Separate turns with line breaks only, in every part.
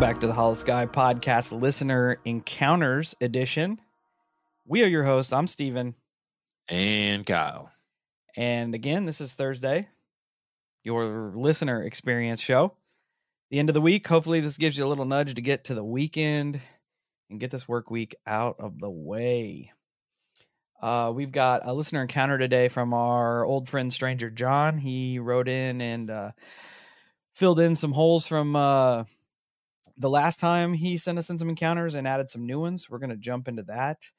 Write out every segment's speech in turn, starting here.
Welcome back to the Holosky Podcast Listener Encounters Edition. We are your hosts. I'm Steven.
And Kyle.
And again, this is Thursday, your listener experience show. The end of the week. Hopefully, this gives you a little nudge to get to the weekend and get this work week out of the way. Uh, we've got a listener encounter today from our old friend Stranger John. He wrote in and uh, filled in some holes from uh, the last time he sent us in some encounters and added some new ones. We're going to jump into that.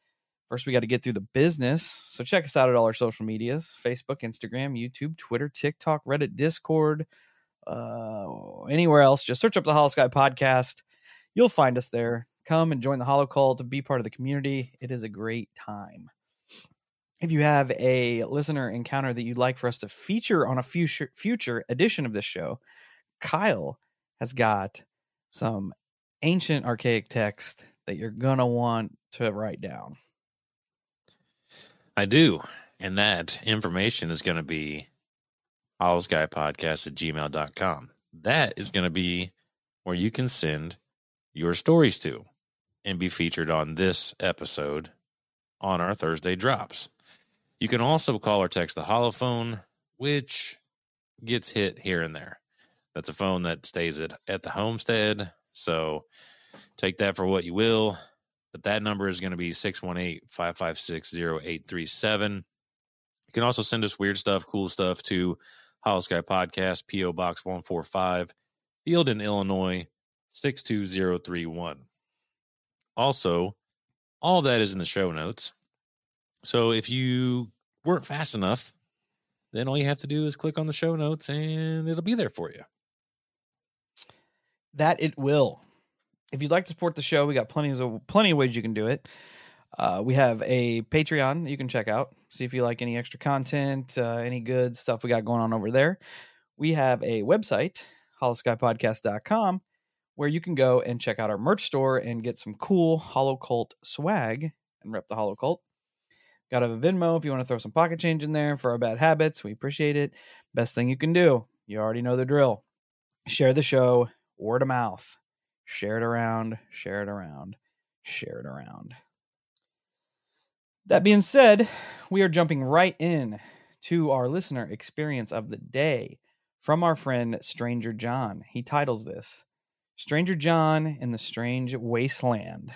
First, we got to get through the business. So check us out at all our social medias Facebook, Instagram, YouTube, Twitter, TikTok, Reddit, Discord, uh, anywhere else. Just search up the Holosky Podcast. You'll find us there. Come and join the Hollow Call to be part of the community. It is a great time. If you have a listener encounter that you'd like for us to feature on a future future edition of this show, Kyle has got some ancient archaic text that you're gonna want to write down.
I do. And that information is going to be Podcast at gmail.com. That is going to be where you can send your stories to and be featured on this episode on our Thursday drops. You can also call or text the holophone, which gets hit here and there. That's a phone that stays at, at the homestead. So take that for what you will. But that number is going to be 618 556 0837. You can also send us weird stuff, cool stuff to Holosky Podcast, P.O. Box 145, Fieldon, Illinois 62031. Also, all that is in the show notes. So if you weren't fast enough, then all you have to do is click on the show notes and it'll be there for you.
That it will. If you'd like to support the show, we got plenty of plenty of ways you can do it. Uh, we have a Patreon you can check out. See if you like any extra content, uh, any good stuff we got going on over there. We have a website, holoskypodcast.com, where you can go and check out our merch store and get some cool Hollow Cult swag and rep the Hollow Cult. Got a Venmo if you want to throw some pocket change in there for our bad habits. We appreciate it. Best thing you can do. You already know the drill. Share the show, word of mouth. Share it around, share it around, share it around. That being said, we are jumping right in to our listener experience of the day from our friend Stranger John. He titles this Stranger John in the Strange Wasteland.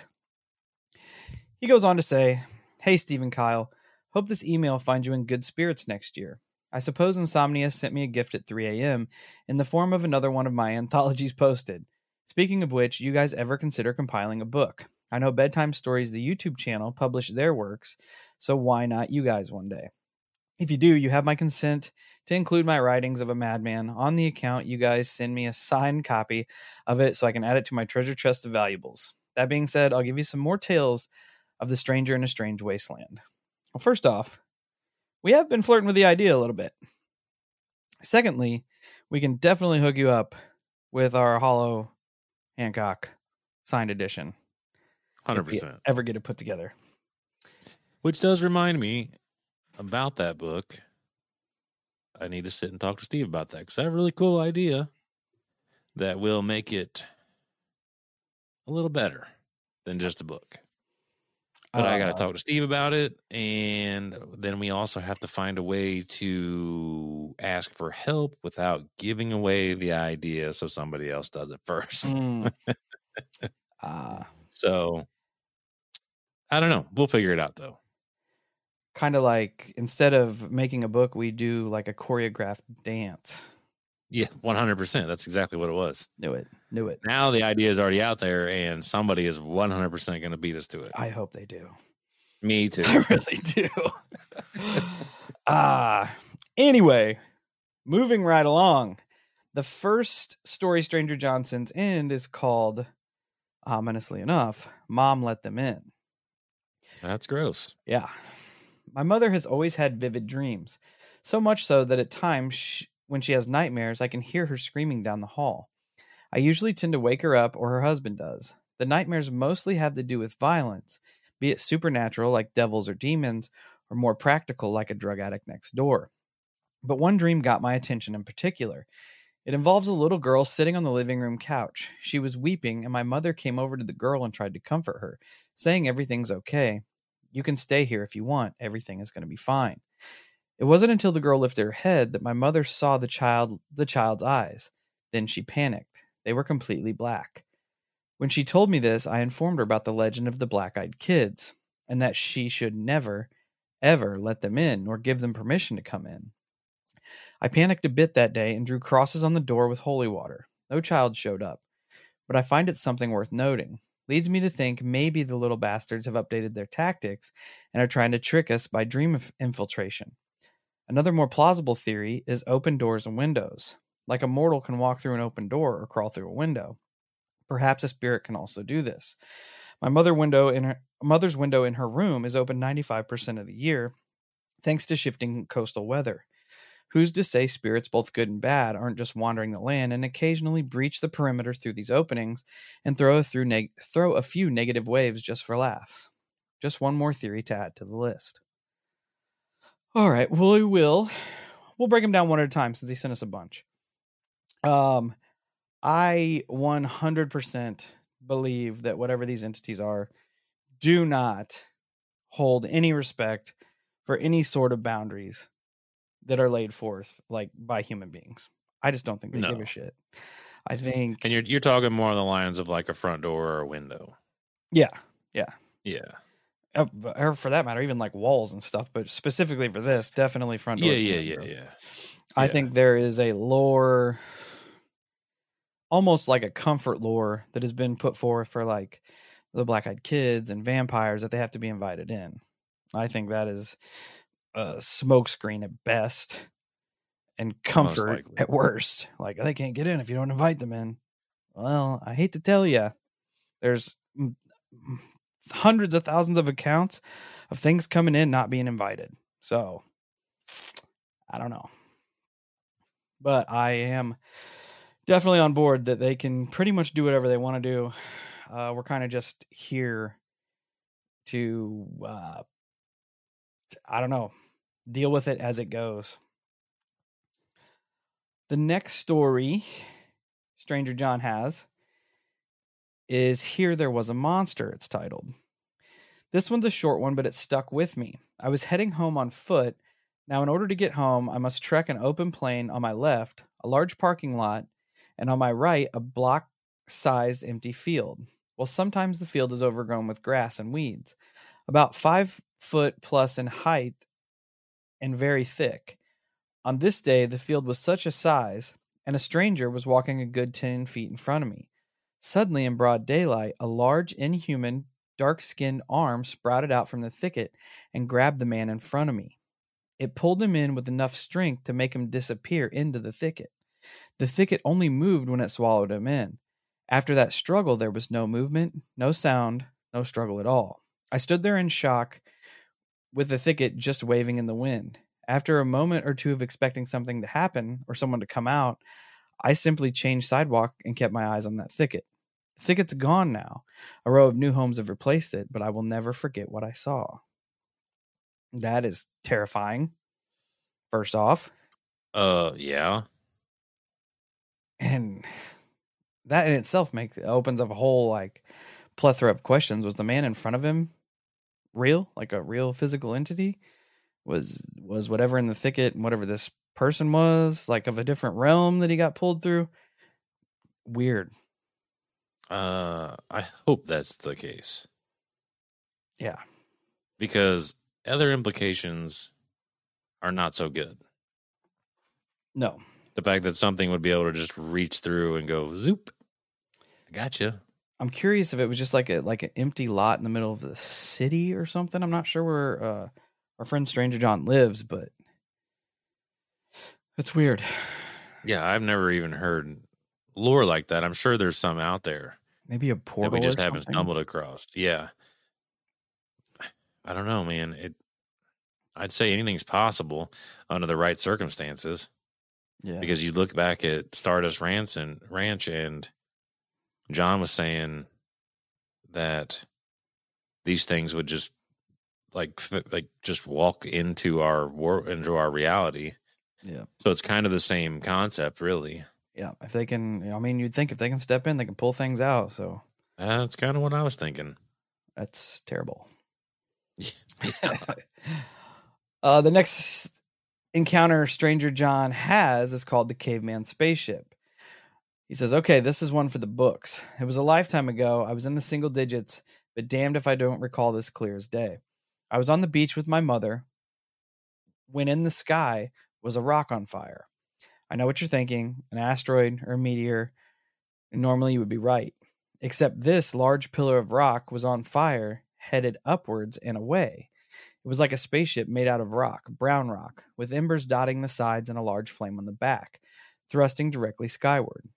He goes on to say, Hey, Stephen Kyle, hope this email finds you in good spirits next year. I suppose Insomnia sent me a gift at 3 a.m. in the form of another one of my anthologies posted. Speaking of which, you guys ever consider compiling a book? I know Bedtime Stories, the YouTube channel, publish their works, so why not you guys one day? If you do, you have my consent to include my writings of a madman on the account. You guys send me a signed copy of it so I can add it to my treasure chest of valuables. That being said, I'll give you some more tales of the stranger in a strange wasteland. Well, first off, we have been flirting with the idea a little bit. Secondly, we can definitely hook you up with our Hollow Hancock signed edition.
Hundred percent.
Ever get it put together?
Which does remind me about that book. I need to sit and talk to Steve about that because I have a really cool idea that will make it a little better than just a book. But uh, I got to talk to Steve about it. And then we also have to find a way to ask for help without giving away the idea so somebody else does it first. Mm. uh, so I don't know. We'll figure it out though.
Kind of like instead of making a book, we do like a choreographed dance.
Yeah, 100%. That's exactly what it was.
Knew it. Knew it.
Now the idea is already out there and somebody is 100% going to beat us to it.
I hope they do.
Me too.
I really do. Ah, uh, anyway, moving right along. The first story Stranger Johnson's end is called, ominously enough, Mom Let Them In.
That's gross.
Yeah. My mother has always had vivid dreams, so much so that at times she, when she has nightmares, I can hear her screaming down the hall. I usually tend to wake her up, or her husband does. The nightmares mostly have to do with violence, be it supernatural like devils or demons, or more practical like a drug addict next door. But one dream got my attention in particular. It involves a little girl sitting on the living room couch. She was weeping, and my mother came over to the girl and tried to comfort her, saying everything's okay. You can stay here if you want. Everything is going to be fine. It wasn't until the girl lifted her head that my mother saw the child the child's eyes. Then she panicked. They were completely black. When she told me this, I informed her about the legend of the black-eyed kids and that she should never ever let them in nor give them permission to come in. I panicked a bit that day and drew crosses on the door with holy water. No child showed up, but I find it something worth noting. Leads me to think maybe the little bastards have updated their tactics and are trying to trick us by dream inf- infiltration. Another more plausible theory is open doors and windows. Like a mortal can walk through an open door or crawl through a window. Perhaps a spirit can also do this. My mother window in her mother's window in her room is open 95% of the year, thanks to shifting coastal weather. Who's to say spirits, both good and bad, aren't just wandering the land and occasionally breach the perimeter through these openings and throw through neg- throw a few negative waves just for laughs? Just one more theory to add to the list. All right, well, we will. We'll break them down one at a time since he sent us a bunch. Um, I 100% believe that whatever these entities are do not hold any respect for any sort of boundaries that are laid forth like by human beings. I just don't think they give a shit. I think
And you're you're talking more on the lines of like a front door or a window.
yeah,
Yeah.
uh, or for that matter, even like walls and stuff. But specifically for this, definitely front door.
Yeah, yeah, yeah, yeah.
I
Yeah.
think there is a lore, almost like a comfort lore that has been put forth for like the black eyed kids and vampires that they have to be invited in. I think that is a smokescreen at best and comfort at worst. Like they can't get in if you don't invite them in. Well, I hate to tell you, there's hundreds of thousands of accounts of things coming in not being invited. So I don't know. But I am definitely on board that they can pretty much do whatever they want to do. Uh, we're kind of just here to, uh, I don't know, deal with it as it goes. The next story Stranger John has is Here There Was a Monster, it's titled. This one's a short one, but it stuck with me. I was heading home on foot. Now, in order to get home, I must trek an open plain on my left, a large parking lot, and on my right, a block sized empty field. Well, sometimes the field is overgrown with grass and weeds, about five foot plus in height and very thick. On this day, the field was such a size, and a stranger was walking a good 10 feet in front of me. Suddenly, in broad daylight, a large, inhuman, dark skinned arm sprouted out from the thicket and grabbed the man in front of me. It pulled him in with enough strength to make him disappear into the thicket. The thicket only moved when it swallowed him in. After that struggle, there was no movement, no sound, no struggle at all. I stood there in shock with the thicket just waving in the wind. After a moment or two of expecting something to happen or someone to come out, I simply changed sidewalk and kept my eyes on that thicket. The thicket's gone now. A row of new homes have replaced it, but I will never forget what I saw. That is terrifying. First off,
Uh yeah.
and that in itself makes opens up a whole like plethora of questions. Was the man in front of him real, like a real physical entity? Was was whatever in the thicket and whatever this person was like of a different realm that he got pulled through? Weird.
Uh I hope that's the case.
Yeah.
Because other implications are not so good.
No.
The fact that something would be able to just reach through and go zoop. I gotcha.
I'm curious if it was just like a like an empty lot in the middle of the city or something. I'm not sure where uh, our friend Stranger John lives, but it's weird.
Yeah, I've never even heard lore like that. I'm sure there's some out there
Maybe a portal that
we just haven't
something?
stumbled across. Yeah. I don't know, man. It I'd say anything's possible under the right circumstances.
Yeah.
because you look back at Stardust Ranch and Ranch, and John was saying that these things would just like like just walk into our world into our reality.
Yeah.
So it's kind of the same concept, really.
Yeah, if they can, I mean, you'd think if they can step in, they can pull things out. So
That's kind of what I was thinking.
that's terrible. uh, the next encounter Stranger John has is called the Caveman Spaceship. He says, Okay, this is one for the books. It was a lifetime ago. I was in the single digits, but damned if I don't recall this clear as day. I was on the beach with my mother when in the sky was a rock on fire. I know what you're thinking an asteroid or a meteor. Normally you would be right. Except this large pillar of rock was on fire, headed upwards and away. It was like a spaceship made out of rock, brown rock, with embers dotting the sides and a large flame on the back, thrusting directly skyward.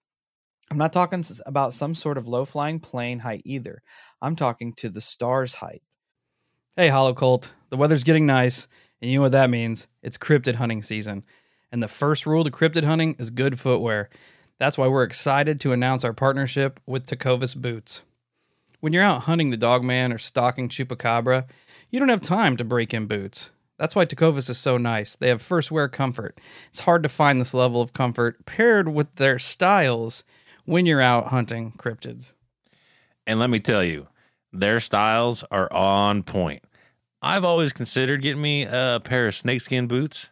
I'm not talking about some sort of low flying plane height either. I'm talking to the star's height. Hey, Hollow Cult, the weather's getting nice, and you know what that means. It's cryptid hunting season. And the first rule to cryptid hunting is good footwear. That's why we're excited to announce our partnership with Tecovas Boots. When you're out hunting the dogman or stalking chupacabra, you don't have time to break in boots. That's why Tecovas is so nice. They have first wear comfort. It's hard to find this level of comfort paired with their styles when you're out hunting cryptids.
And let me tell you, their styles are on point. I've always considered getting me a pair of snakeskin boots,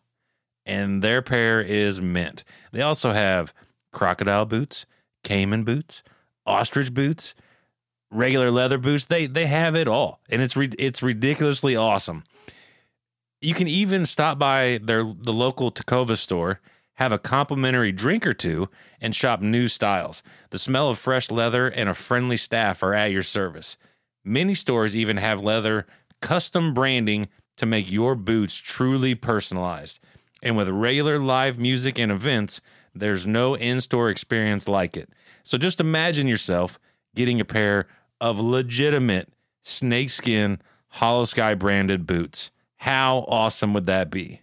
and their pair is mint. They also have crocodile boots, caiman boots, ostrich boots, regular leather boots. They they have it all, and it's it's ridiculously awesome. You can even stop by their the local Tecovas store, have a complimentary drink or two, and shop new styles. The smell of fresh leather and a friendly staff are at your service. Many stores even have leather custom branding to make your boots truly personalized. And with regular live music and events, there's no in store experience like it. So just imagine yourself getting a pair of legitimate snakeskin Holosky branded boots. How awesome would that be?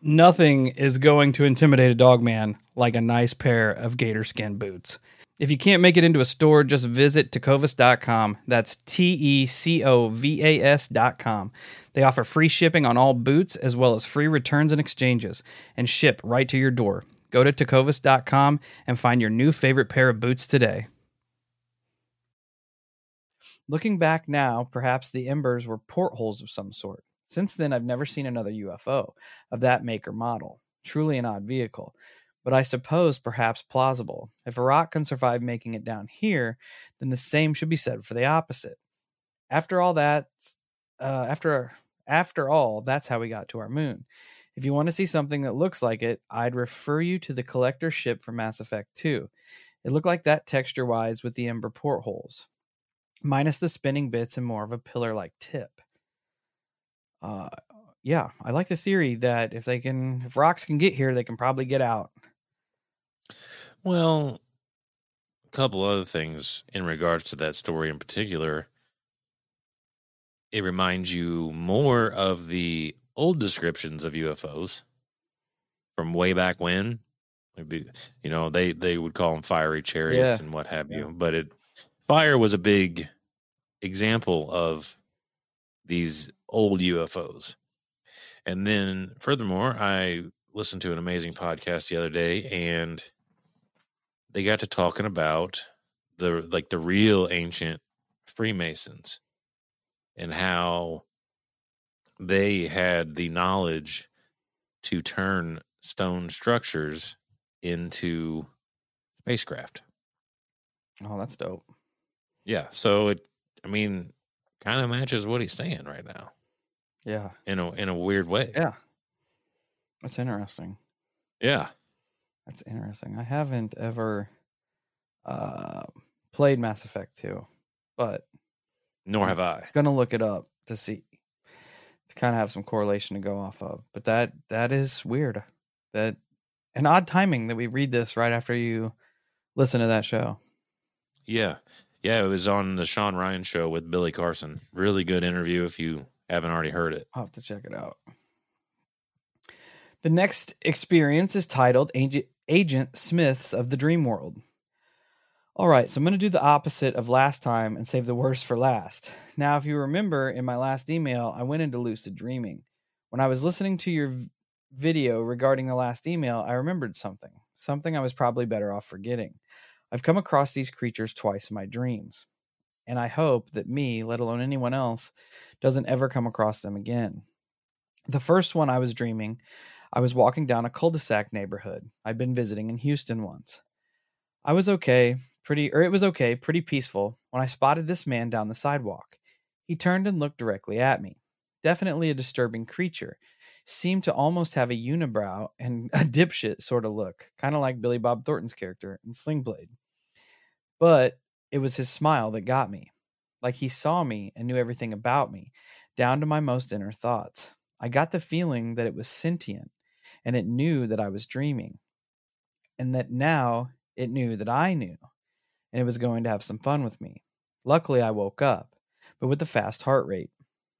Nothing is going to intimidate a dog man like a nice pair of gator skin boots. If you can't make it into a store, just visit tecovas.com. That's T E C O V A S.com. They offer free shipping on all boots as well as free returns and exchanges and ship right to your door. Go to tecovas.com and find your new favorite pair of boots today. Looking back now, perhaps the embers were portholes of some sort. Since then, I've never seen another UFO of that make or model. Truly an odd vehicle, but I suppose perhaps plausible. If a rock can survive making it down here, then the same should be said for the opposite. After all that, uh, after after all, that's how we got to our moon. If you want to see something that looks like it, I'd refer you to the collector ship from Mass Effect 2. It looked like that texture wise with the ember portholes, minus the spinning bits and more of a pillar like tip. Uh, yeah, I like the theory that if they can, if rocks can get here, they can probably get out.
Well, a couple other things in regards to that story in particular. It reminds you more of the old descriptions of UFOs from way back when. You know, they they would call them fiery chariots
Yeah.
and what have
Yeah.
you. But it fire was a big example of these old UFOs. And then furthermore, I listened to an amazing podcast the other day and they got to talking about the like the real ancient Freemasons and how they had the knowledge to turn stone structures into spacecraft.
Oh, that's dope.
Yeah, so it I mean kind of matches what he's saying right now
Yeah,
in a in a weird way.
yeah, that's interesting.
Yeah.
That's interesting. I haven't ever uh, played Mass Effect 2, but
Nor have I.
gonna look it up to see to kind of have some correlation to go off of. But that that is weird. That an odd timing that we read this right after you listen to that show.
Yeah. Yeah, it was on the Sean Ryan show with Billy Carson. Really good interview if you haven't already heard it.
I'll have to check it out. The next experience is titled Agent, Agent Smiths of the Dream World. All right, so I'm going to do the opposite of last time and save the worst for last. Now, if you remember in my last email, I went into lucid dreaming. When I was listening to your v- video regarding the last email, I remembered something. something I was probably better off forgetting. I've come across these creatures twice in my dreams, and I hope that me, let alone anyone else, doesn't ever come across them again. The first one I was dreaming, I was walking down a cul de sac neighborhood I'd been visiting in Houston once. I was okay, pretty, or it was okay, pretty peaceful, when I spotted this man down the sidewalk. He turned and looked directly at me. Definitely a disturbing creature. Seemed to almost have a unibrow and a dipshit sort of look, kind of like Billy Bob Thornton's character in Sling Blade. But it was his smile that got me. Like he saw me and knew everything about me, down to my most inner thoughts. I got the feeling that it was sentient and it knew that I was dreaming. And that now it knew that I knew and it was going to have some fun with me. Luckily, I woke up, but with a fast heart rate.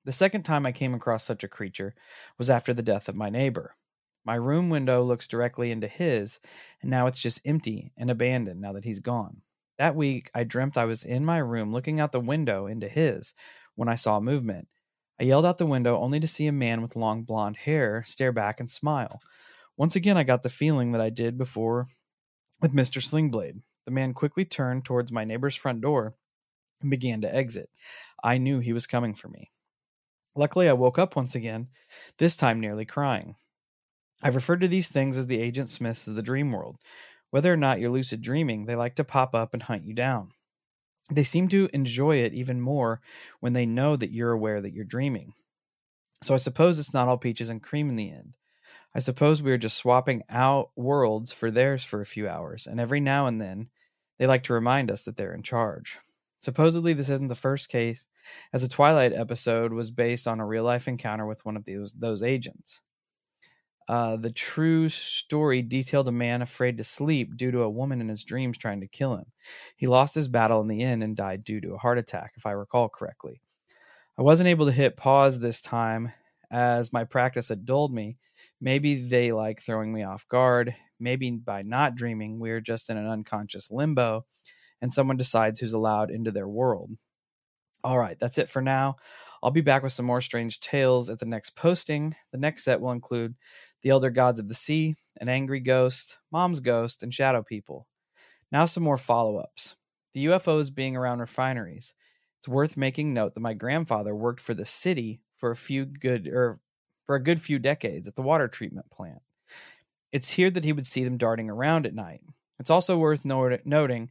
The second time I came across such a creature was after the death of my neighbor. My room window looks directly into his, and now it's just empty and abandoned now that he's gone. That week, I dreamt I was in my room looking out the window into his when I saw movement. I yelled out the window only to see a man with long blonde hair stare back and smile. Once again, I got the feeling that I did before with Mr. Slingblade. The man quickly turned towards my neighbor's front door and began to exit. I knew he was coming for me. Luckily, I woke up once again, this time nearly crying. I've referred to these things as the Agent Smiths of the dream world. Whether or not you're lucid dreaming, they like to pop up and hunt you down. They seem to enjoy it even more when they know that you're aware that you're dreaming. So I suppose it's not all peaches and cream in the end. I suppose we are just swapping out worlds for theirs for a few hours, and every now and then they like to remind us that they're in charge. Supposedly, this isn't the first case, as a Twilight episode was based on a real life encounter with one of those, those agents. Uh, the true story detailed a man afraid to sleep due to a woman in his dreams trying to kill him. He lost his battle in the end and died due to a heart attack, if I recall correctly. I wasn't able to hit pause this time as my practice had dulled me. Maybe they like throwing me off guard. Maybe by not dreaming, we're just in an unconscious limbo and someone decides who's allowed into their world. All right, that's it for now. I'll be back with some more strange tales at the next posting. The next set will include the Elder Gods of the Sea, an angry ghost, Mom's ghost, and shadow people. Now, some more follow ups. The UFOs being around refineries. It's worth making note that my grandfather worked for the city for a few good or for a good few decades at the water treatment plant. It's here that he would see them darting around at night. It's also worth not- noting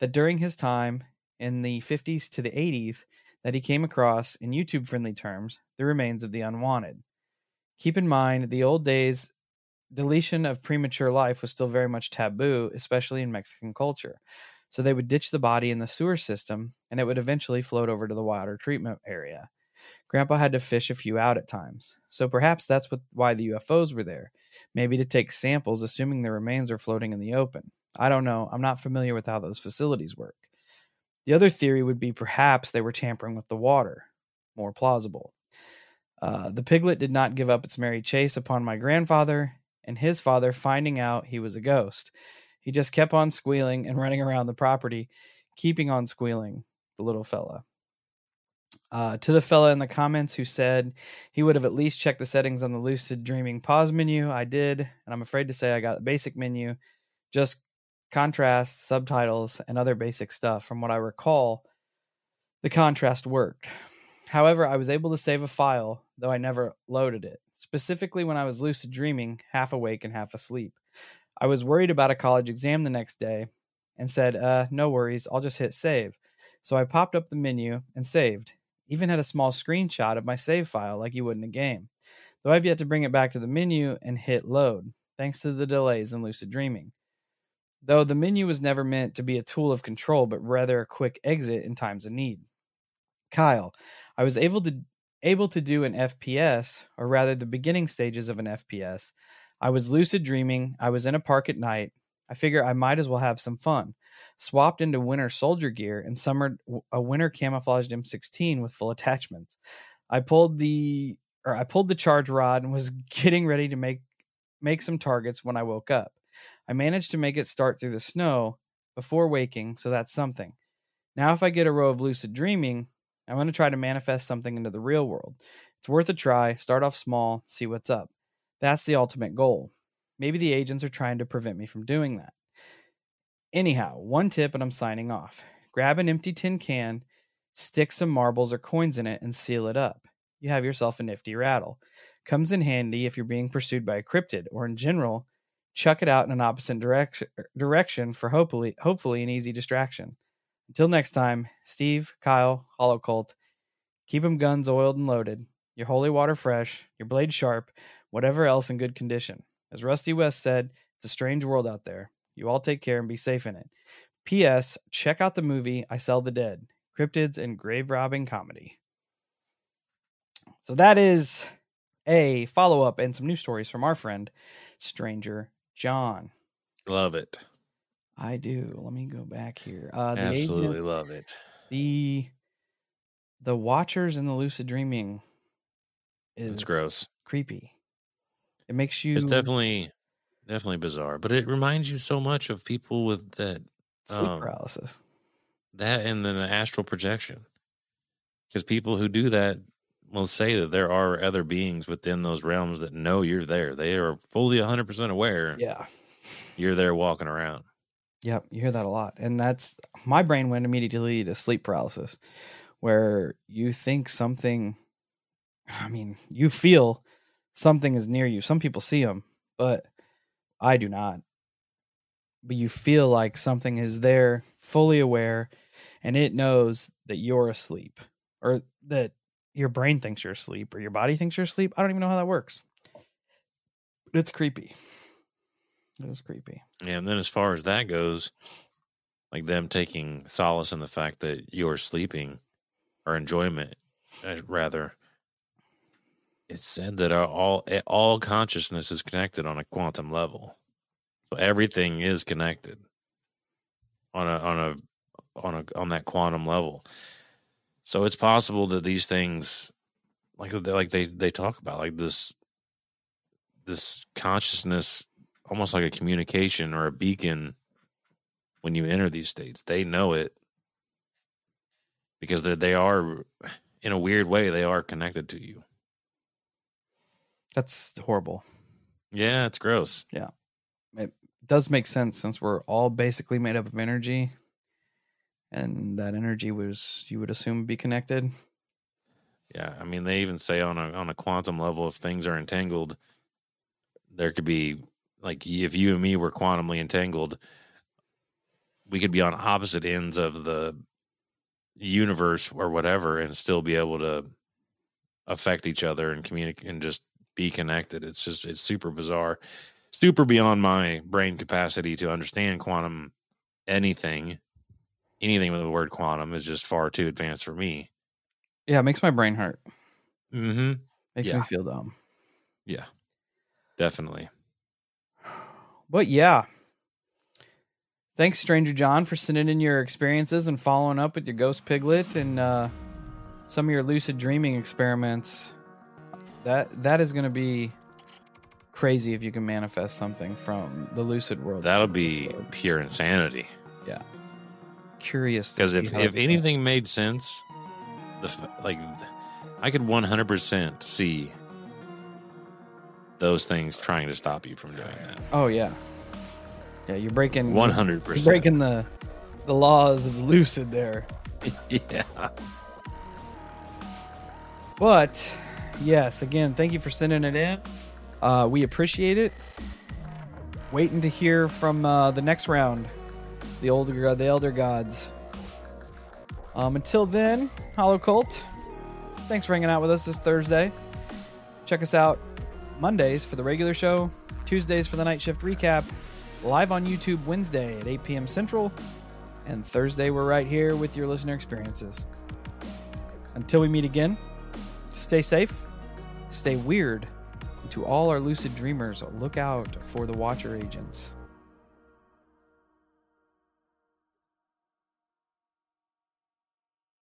that during his time in the 50s to the 80s that he came across in YouTube friendly terms the remains of the unwanted. Keep in mind the old days deletion of premature life was still very much taboo, especially in Mexican culture. So they would ditch the body in the sewer system and it would eventually float over to the water treatment area. Grandpa had to fish a few out at times. So perhaps that's what, why the UFOs were there. Maybe to take samples, assuming the remains are floating in the open. I don't know. I'm not familiar with how those facilities work. The other theory would be perhaps they were tampering with the water. More plausible. Uh, the piglet did not give up its merry chase upon my grandfather and his father finding out he was a ghost. He just kept on squealing and running around the property, keeping on squealing, the little fella. Uh, to the fella in the comments who said he would have at least checked the settings on the lucid dreaming pause menu, I did, and I'm afraid to say I got the basic menu, just contrast, subtitles, and other basic stuff. From what I recall, the contrast worked. However, I was able to save a file, though I never loaded it, specifically when I was lucid dreaming, half awake and half asleep. I was worried about a college exam the next day and said, uh, no worries, I'll just hit save. So I popped up the menu and saved. Even had a small screenshot of my save file like you would in a game. Though I've yet to bring it back to the menu and hit load, thanks to the delays in lucid dreaming. Though the menu was never meant to be a tool of control, but rather a quick exit in times of need. Kyle, I was able to able to do an FPS, or rather the beginning stages of an FPS. I was lucid dreaming. I was in a park at night. I figure I might as well have some fun. Swapped into winter soldier gear and summered a winter camouflaged M16 with full attachments. I pulled the or I pulled the charge rod and was getting ready to make make some targets when I woke up. I managed to make it start through the snow before waking, so that's something. Now if I get a row of lucid dreaming, I'm going to try to manifest something into the real world. It's worth a try. Start off small, see what's up. That's the ultimate goal. Maybe the agents are trying to prevent me from doing that. Anyhow, one tip and I'm signing off. Grab an empty tin can, stick some marbles or coins in it, and seal it up. You have yourself a nifty rattle. Comes in handy if you're being pursued by a cryptid, or in general, chuck it out in an opposite direction direction for hopefully hopefully an easy distraction. Until next time, Steve, Kyle, Hollow Cult, keep them guns oiled and loaded, your holy water fresh, your blade sharp, whatever else in good condition. As Rusty West said, it's a strange world out there. You all take care and be safe in it. P.S. Check out the movie I Sell the Dead Cryptids and Grave Robbing Comedy. So that is a follow up and some new stories from our friend, Stranger John.
Love it.
I do. Let me go back here. Uh, the
Absolutely
agent-
love it.
the the Watchers and the Lucid Dreaming is
It's gross.
creepy. It makes you
It's definitely definitely bizarre, but it reminds you so much of people with that
sleep
um,
paralysis.
that and then the astral projection. Because people who do that will say that there are other beings within those realms that know you're there. They are fully 100% aware
Yeah.
you're there walking around.
Yep, you hear that a lot. And that's my brain went immediately to sleep paralysis, where you think something, I mean, you feel something is near you. Some people see them, but I do not. But you feel like something is there, fully aware, and it knows that you're asleep or that your brain thinks you're asleep or your body thinks you're asleep. I don't even know how that works. It's creepy. It is creepy.
Yeah, And then as far as that goes, like them taking solace in the fact that you're sleeping or enjoyment, uh, rather, it's said that all all consciousness is connected on a quantum level. So everything is connected on a on a on a on that quantum level. So it's possible that these things, like like they they talk about, like this this consciousness almost like a communication or a beacon when you enter these states. They know it because they they are, in a weird way, they are connected to you.
That's horrible.
Yeah, it's gross. Yeah.
It does make sense since we're all basically made up of energy and that energy was you would assume be connected
Yeah, I mean, they even say on a on a quantum level, if things are entangled, there could be like if you and me were quantumly entangled, we could be on opposite ends of the universe or whatever, and still be able to affect each other and communicate and just be connected. It's just it's super bizarre, super beyond my brain capacity to understand quantum anything. Anything with the word quantum is just far too advanced for me.
yeah it makes my brain hurt
Mm-hmm.
makes
Yeah.
me feel dumb
Yeah, definitely.
But yeah. Thanks stranger john for sending in your experiences and following up with your ghost piglet and uh, some of your lucid dreaming experiments. That that is going to be crazy if you can manifest something from the lucid world.
That'll be pure insanity.
Yeah. Curious
Because if if anything made sense, the like, I could one hundred percent see those things trying to stop you from doing that.
oh yeah yeah you're breaking
one hundred percent.
breaking the the laws of lucid there.
Yeah.
But yes, again, thank you for sending it in. Uh, we appreciate it. Waiting to hear from uh, the next round, the older the elder gods. Um, until then, Hollow Cult. Thanks for hanging out with us this Thursday. Check us out Mondays for the regular show, Tuesdays for the night shift recap, live on YouTube Wednesday at 8 p.m. Central, and Thursday we're right here with your listener experiences. Until we meet again, stay safe, stay weird, and to all our lucid dreamers, look out for the Watcher agents.